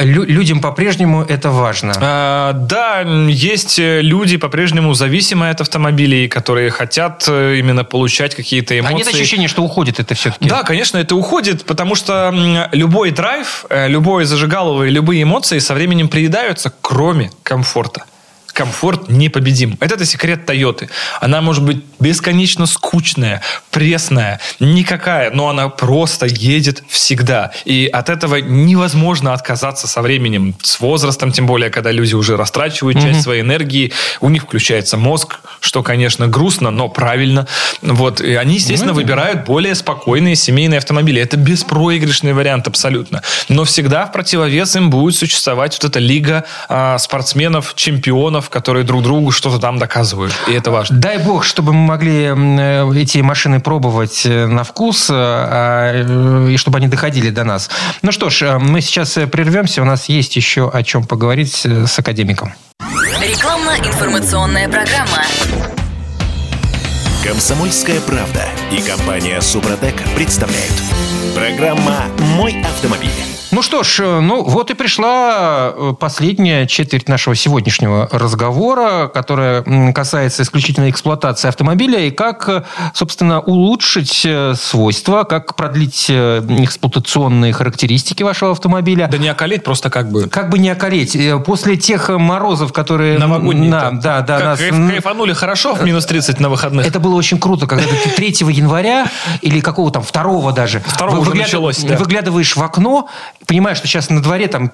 Лю- людям по-прежнему это важно. А, Да, есть э, люди по-прежнему зависимые от автомобилей, которые хотят э, именно получать какие-то А эмоции. нет ощущения, что уходит это все-таки? Да, конечно, это уходит, потому что любой драйв, э, любое зажигалово и любые эмоции со временем приедаются, кроме комфорта. Комфорт непобедим. Это, это секрет Тойоты. Она может быть бесконечно скучная, пресная, никакая, но она просто едет всегда. И от этого невозможно отказаться со временем, с возрастом, тем более, когда люди уже растрачивают часть своей энергии, у них включается мозг, что, конечно, грустно, но правильно. Вот. И они, естественно, выбирают более спокойные семейные автомобили. Это беспроигрышный вариант абсолютно. Но всегда в противовес им будет существовать вот эта лига а, спортсменов, чемпионов, чемпионов, которые друг другу что-то там доказывают. И это важно. Дай бог, чтобы мы могли э, эти машины пробовать э, на вкус, э, а, и чтобы они доходили до нас. Ну что ж, мы сейчас прервемся. У нас есть еще о чем поговорить с академиком. Рекламно-информационная программа. Комсомольская правда и компания Супротек представляют. Программа «Мой автомобиль». Ну что ж, э, ну вот и пришла э, последняя четверть нашего сегодняшнего разговора, которая касается исключительно эксплуатации автомобиля и как, э, собственно, улучшить свойства, как продлить эксплуатационные характеристики вашего автомобиля. Да не околеть, просто как бы... Как бы не околеть. После тех морозов, которые... Новогодние. Да, да, да. Как, нас... Кайфанули хорошо в минус 30 на выходных. Это было очень круто, когда ты 3 января или какого там, 2 даже. 2 уже началось, да. Выглядываешь в окно, понимаешь, что сейчас на дворе там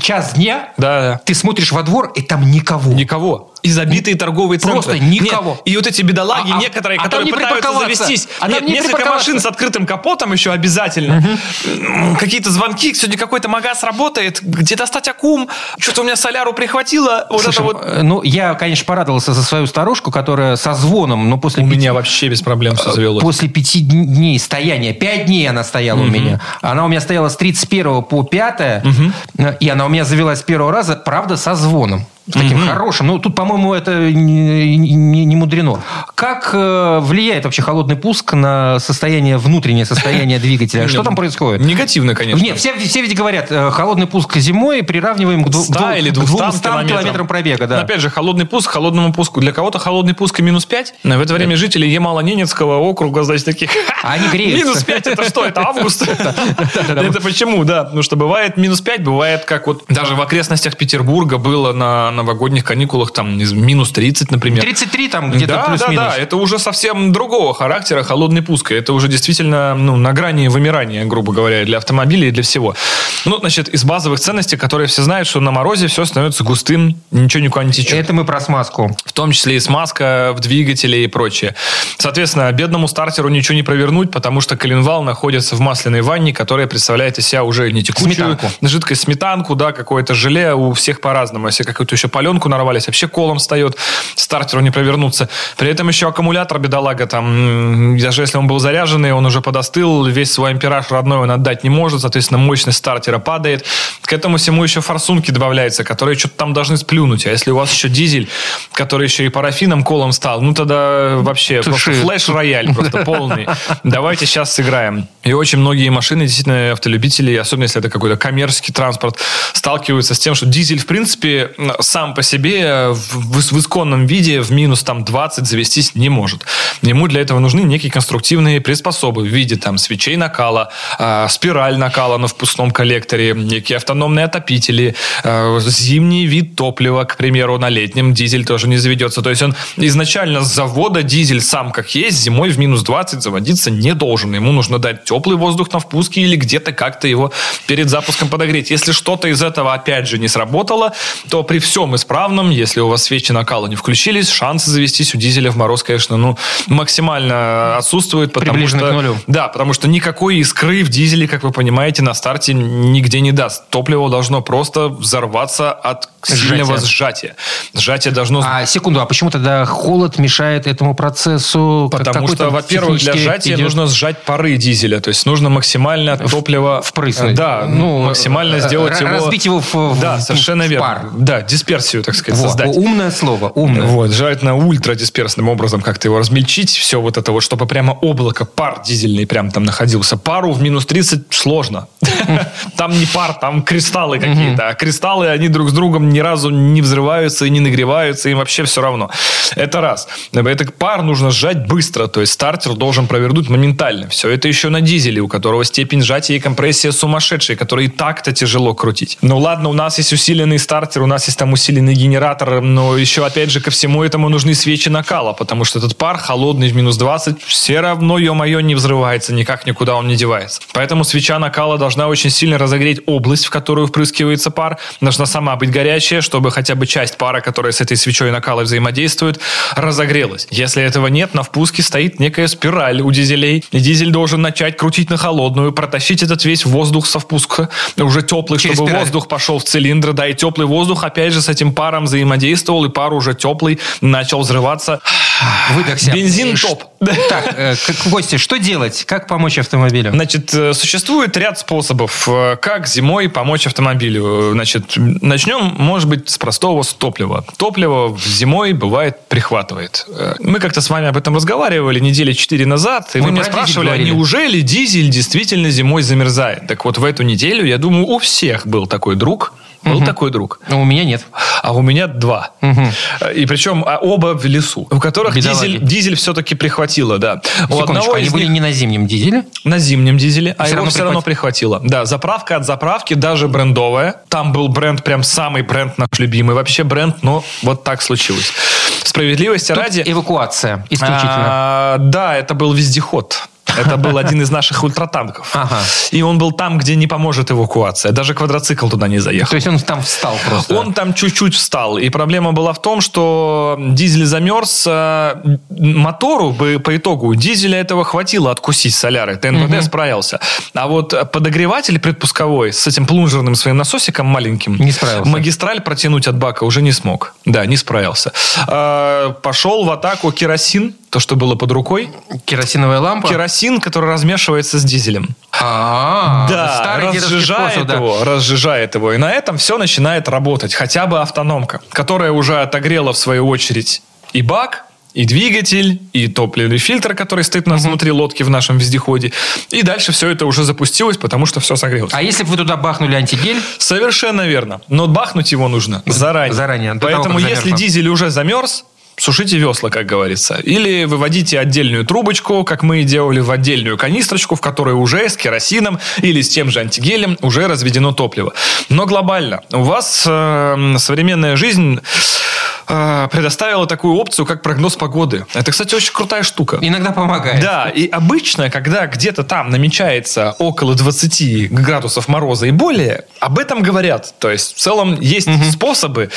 час дня, да, да. ты смотришь во двор, и там никого. Никого и забитые торговые центры. Просто никого. Нет, и вот эти бедолаги а, а некоторые, а которые пытаются завестись. А нет, не несколько машин с открытым капотом еще обязательно. Угу. Какие-то звонки, сегодня какой-то магаз работает, где достать аккум, что-то у меня соляру прихватило. Вот Слушай, вот. Э, ну, я, конечно, порадовался за свою старушку, которая со звоном, но после... У пяти... меня вообще без проблем все завелось. После пяти дней стояния, пять дней она стояла угу. у меня. Она у меня стояла с 31 по 5, угу. и она у меня завелась с первого раза, правда, со звоном таким угу. хорошим. Ну, тут, по-моему, это не, не, не мудрено. Как э, влияет вообще холодный пуск на состояние, внутреннее состояние двигателя? Что там происходит? Негативно, конечно. Нет, все, все ведь говорят, э, холодный пуск зимой приравниваем к, 100 или 200 километрам. километрам пробега. Да. Но, опять же, холодный пуск холодному пуску. Для кого-то холодный пуск и минус 5. В это время жители Ямало-Ненецкого округа, значит, таких... Они греются. Минус 5 это что? Это август? Это почему? Да, потому что бывает минус 5, бывает как вот даже в окрестностях Петербурга было на новогодних каникулах там минус 30, например. 33 там где-то да, плюс-минус. Да, да, это уже совсем другого характера холодный пуск. Это уже действительно ну, на грани вымирания, грубо говоря, для автомобиля и для всего. Ну, значит, из базовых ценностей, которые все знают, что на морозе все становится густым, ничего никуда не течет. Это мы про смазку. В том числе и смазка в двигателе и прочее. Соответственно, бедному стартеру ничего не провернуть, потому что коленвал находится в масляной ванне, которая представляет из себя уже не текучую сметанку. жидкость, сметанку, да, какое-то желе у всех по-разному. Если какую-то еще паленку воронку нарвались, вообще колом встает, стартеру не провернуться. При этом еще аккумулятор бедолага там, даже если он был заряженный, он уже подостыл, весь свой ампераж родной он отдать не может, соответственно, мощность стартера падает. К этому всему еще форсунки добавляются, которые что-то там должны сплюнуть. А если у вас еще дизель, который еще и парафином колом стал, ну тогда вообще Туши. просто флеш-рояль просто полный. Давайте сейчас сыграем. И очень многие машины, действительно, автолюбители, особенно если это какой-то коммерческий транспорт, сталкиваются с тем, что дизель, в принципе, сам по себе в, в, в исконном виде в минус там 20 завестись не может. Ему для этого нужны некие конструктивные приспособы в виде там свечей накала, э, спираль накала на впускном коллекторе, некие автономные отопители, э, зимний вид топлива, к примеру, на летнем дизель тоже не заведется. То есть он изначально с завода дизель сам как есть, зимой в минус 20 заводиться не должен. Ему нужно дать теплый воздух на впуске или где-то как-то его перед запуском подогреть. Если что-то из этого опять же не сработало, то при всем исправлении исправном. Если у вас свечи накала не включились, шансы завестись у дизеля в мороз, конечно, ну, максимально отсутствуют. Потому что, к нулю. Да, потому что никакой искры в дизеле, как вы понимаете, на старте нигде не даст. Топливо должно просто взорваться от сильного сжатия. Сжатие должно... А, секунду, а почему тогда холод мешает этому процессу? Потому что, во-первых, для сжатия идет... нужно сжать пары дизеля. То есть нужно максимально топливо... Впрыснуть. Да, ну, максимально сделать его... Разбить его в, да, совершенно в верно. пар. Да, дисперсию, так сказать, вот, создать. Умное слово, умное. Вот, желательно ультрадисперсным образом как-то его размельчить, все вот это вот, чтобы прямо облако, пар дизельный прям там находился. Пару в минус 30 сложно. Там не пар, там кристаллы какие-то. А кристаллы, они друг с другом ни разу не взрываются и не нагреваются, им вообще все равно. Это раз. Этот пар нужно сжать быстро, то есть стартер должен провернуть моментально. Все это еще на дизеле, у которого степень сжатия и компрессия сумасшедшая, который и так-то тяжело крутить. Ну ладно, у нас есть усиленный стартер, у нас есть там усиленный генератор, но еще опять же ко всему этому нужны свечи накала, потому что этот пар холодный в минус 20 все равно, ё-моё, не взрывается, никак никуда он не девается. Поэтому свеча накала должна очень сильно разогреть область, в которую впрыскивается пар. Должна сама быть горячая, чтобы хотя бы часть пара, которая с этой свечой накала взаимодействует, разогрелась. Если этого нет, на впуске стоит некая спираль у дизелей. И дизель должен начать крутить на холодную, протащить этот весь воздух со впуска, уже теплый, Через чтобы спираль. воздух пошел в цилиндр, да, и теплый воздух опять же с этим паром взаимодействовал, и пар уже теплый начал взрываться. Выдохся. Бензин Ш- топ. Так, э, Костя, что делать? Как помочь автомобилю? Значит, э, существует ряд способов, э, как зимой помочь автомобилю. Значит, начнем, может быть, с простого с топлива. Топливо зимой бывает прихватывает. Э, Мы как-то с вами об этом разговаривали недели четыре назад, и Мы вы меня спрашивали, а неужели дизель действительно зимой замерзает? Так вот, в эту неделю, я думаю, у всех был такой друг, был такой друг. Ну, у меня нет. А у меня два. И причем а, оба в лесу, у которых Бедолаги. дизель, дизель все-таки прихватило, да. У одного они из были них- не на зимнем дизеле? на зимнем дизеле, а Всё его равно все равно прихватило. Да, заправка от заправки, даже брендовая. Там был бренд, прям самый бренд наш любимый вообще бренд, но вот так случилось. Справедливости Тут ради... эвакуация исключительно. а, да, это был вездеход. Это был один из наших ультратанков. Ага. И он был там, где не поможет эвакуация. Даже квадроцикл туда не заехал. То есть он там встал просто. Он там чуть-чуть встал. И проблема была в том, что дизель замерз. а, Мотору бы по итогу дизеля этого хватило откусить соляры. ТНВД справился. А вот подогреватель предпусковой с этим плунжерным своим насосиком маленьким Не справился. магистраль протянуть от бака уже не смог. Да, не справился. А, Пошел в атаку керосин, то, что было под рукой. Керосиновая лампа. Керосин, который размешивается с дизелем. А, Да, старый дедовский разжижает способ, да. его, разжижает его. И на этом все начинает работать. Хотя бы автономка, которая уже отогрела, в свою очередь, и бак, и двигатель, и топливный фильтр, который стоит у нас внутри лодки в нашем вездеходе. И дальше все это уже запустилось, потому что все согрелось. А если бы вы туда бахнули антигель, Совершенно верно. Но бахнуть его нужно заранее. Заранее, того, Поэтому как если замерзло. дизель уже замерз, сушите весла, как говорится. Или выводите отдельную трубочку, как мы и делали, в отдельную канистрочку, в которой уже с керосином или с тем же антигелем уже разведено топливо. Но глобально. У вас э, современная жизнь э, предоставила такую опцию, как прогноз погоды. Это, кстати, очень крутая штука. иногда помогает. Да, и обычно, когда где-то там намечается около 20 градусов мороза и более, об этом говорят. То есть, в целом, есть способы,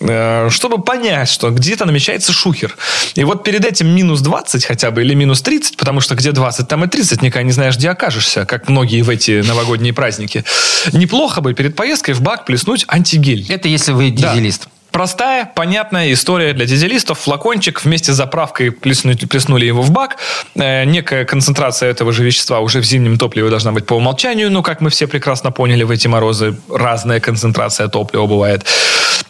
э, чтобы понять, что где-то намечается шухер. И вот перед этим минус 20 хотя бы или минус 30, потому что где 20, там и 30, никогда не знаешь, где окажешься, как многие в эти новогодние праздники. Неплохо бы перед поездкой в бак плеснуть антигель. Это если вы дизелист. Простая, понятная история для дизелистов. Флакончик вместе с заправкой плеснули, плеснули его в бак. Э, некая концентрация этого же вещества уже в зимнем топливе должна быть по умолчанию. Но, как мы все прекрасно поняли, в эти морозы разная концентрация топлива бывает.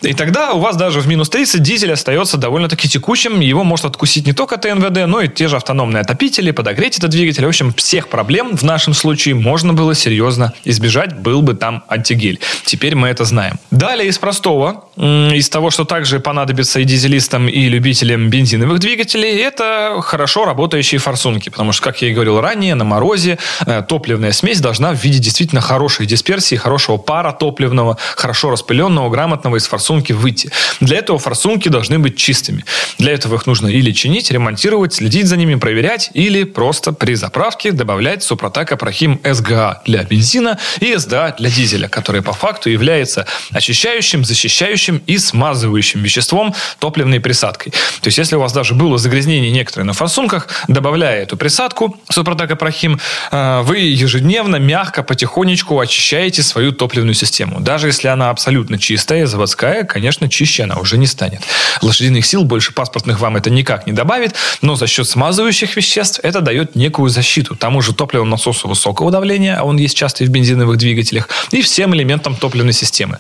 И тогда у вас даже в минус 30 дизель остается довольно-таки текучим. Его может откусить не только ТНВД, но и те же автономные отопители, подогреть этот двигатель. В общем, всех проблем в нашем случае можно было серьезно избежать, был бы там антигель. Теперь мы это знаем. Далее из простого, из того, что также понадобится и дизелистам, и любителям бензиновых двигателей, это хорошо работающие форсунки. Потому что, как я и говорил ранее, на морозе э, топливная смесь должна в виде действительно хорошей дисперсии, хорошего пара топливного, хорошо распыленного, грамотного из форсунки выйти. Для этого форсунки должны быть чистыми. Для этого их нужно или чинить, ремонтировать, следить за ними, проверять, или просто при заправке добавлять Супротек Апрахим СГА для бензина и СДА для дизеля, который по факту является очищающим, защищающим и смазывающим веществом топливной присадкой. То есть, если у вас даже было загрязнение некоторые на форсунках, добавляя эту присадку Супротек Апрахим, э, вы ежедневно, мягко, потихонечку очищаете свою топливную систему. Даже если она абсолютно чистая, заводская, конечно, чище она уже не станет. Лошадиных сил больше паспортных вам это никак не добавит, но за счет смазывающих веществ это дает некую защиту тому же топливному насосу высокого давления, а он есть часто и в бензиновых двигателях, и всем элементам топливной системы.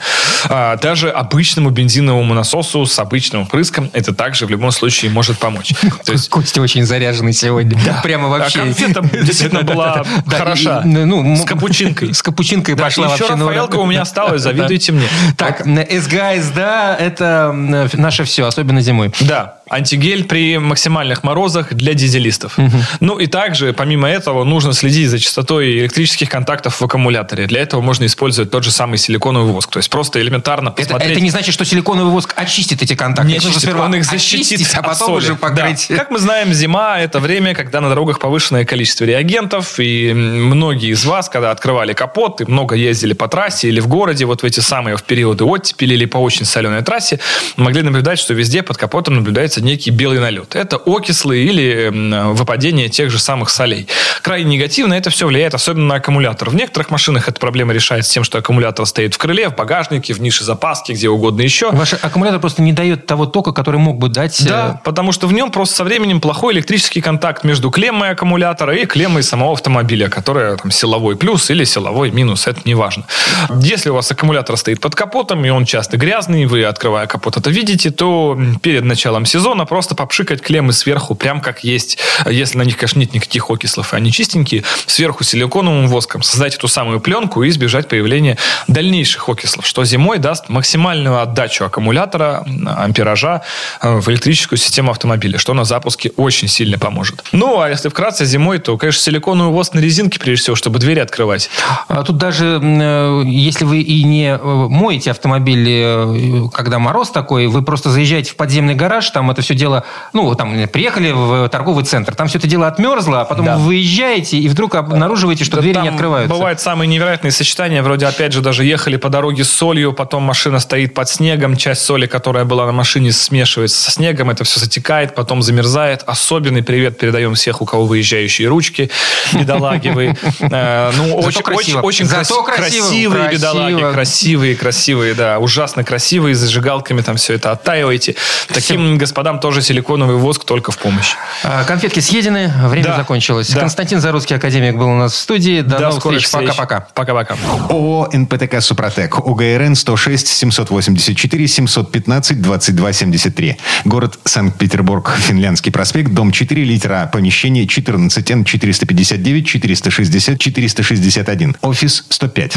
А, даже обычному бензиновому насосу с обычным впрыском это также в любом случае может помочь. То есть Костя очень заряженный сегодня. Прямо вообще. А конфета действительно была Да, хороша. ну, м- С капучинкой. С капучинкой Да, пошла еще вообще. ну, Рафаэлка у меня осталась, завидуйте мне. Так, СГА, езда – это наше все, особенно зимой. Да, антигель при максимальных морозах для дизелистов. Угу. Ну и также, помимо этого, нужно следить за частотой электрических контактов в аккумуляторе. Для этого можно использовать тот же самый силиконовый воск. То есть просто элементарно посмотреть... Это, это не значит, что силиконовый воск очистит эти контакты. Не очистит, он их защитит а потом уже покрыть. Да. Как мы знаем, зима – это время, когда на дорогах повышенное количество реагентов, и многие из вас, когда открывали капот и много ездили по трассе или в городе, вот в эти самые в периоды оттепели или по очень соленой трассе, могли наблюдать, что везде под капотом наблюдается некий белый налет. Это окислы или выпадение тех же самых солей. Крайне негативно это все влияет, особенно на аккумулятор. В некоторых машинах эта проблема решается тем, что аккумулятор стоит в крыле, в багажнике, в нише запаски, где угодно еще. Ваш аккумулятор просто не дает того тока, который мог бы дать... Да, э, потому что в нем просто со временем плохой электрический контакт между клеммой аккумулятора и клеммой самого автомобиля, которая там силовой плюс или силовой минус, это не важно. Если у вас аккумулятор стоит под капотом, и он часто грязный, вы, открывая капот, это видите, то перед началом сезона сезона просто попшикать клеммы сверху, прям как есть, если на них, конечно, нет никаких окислов, и они чистенькие, сверху силиконовым воском создать эту самую пленку и избежать появления дальнейших окислов, что зимой даст максимальную отдачу аккумулятора, ампеража э, в электрическую систему автомобиля, что на запуске очень сильно поможет. Ну, а если вкратце зимой, то, конечно, силиконовый воск на резинке, прежде всего, чтобы двери открывать. А тут даже, э, если вы и не э, моете автомобиль, когда мороз такой, вы просто заезжаете в подземный гараж, там это все дело, ну, там, приехали в торговый центр, там все это дело отмерзло, а потом да. вы выезжаете и вдруг обнаруживаете, что да двери не открываются. Бывают самые невероятные сочетания, вроде, опять же, даже ехали по дороге с солью, потом машина стоит под снегом, часть соли, которая была на машине, смешивается со снегом, это все затекает, потом замерзает. Особенный привет передаем всех, у кого выезжающие ручки, бедолаги вы. Э, ну, очень красивые бедолаги, красивые, красивые, да, ужасно красивые, с зажигалками там все это оттаиваете. Таким господам нам тоже силиконовый воск только в помощь. А, конфетки съедены, время да. закончилось. Да. Константин Зарусский, академик, был у нас в студии. До, До новых встреч. Пока-пока. Пока-пока. ООО «НПТК Супротек». УГРН 106 784 715 22 73. Город Санкт-Петербург. Финляндский проспект. Дом 4, литера Помещение 14 Н 459 460 461. Офис 105.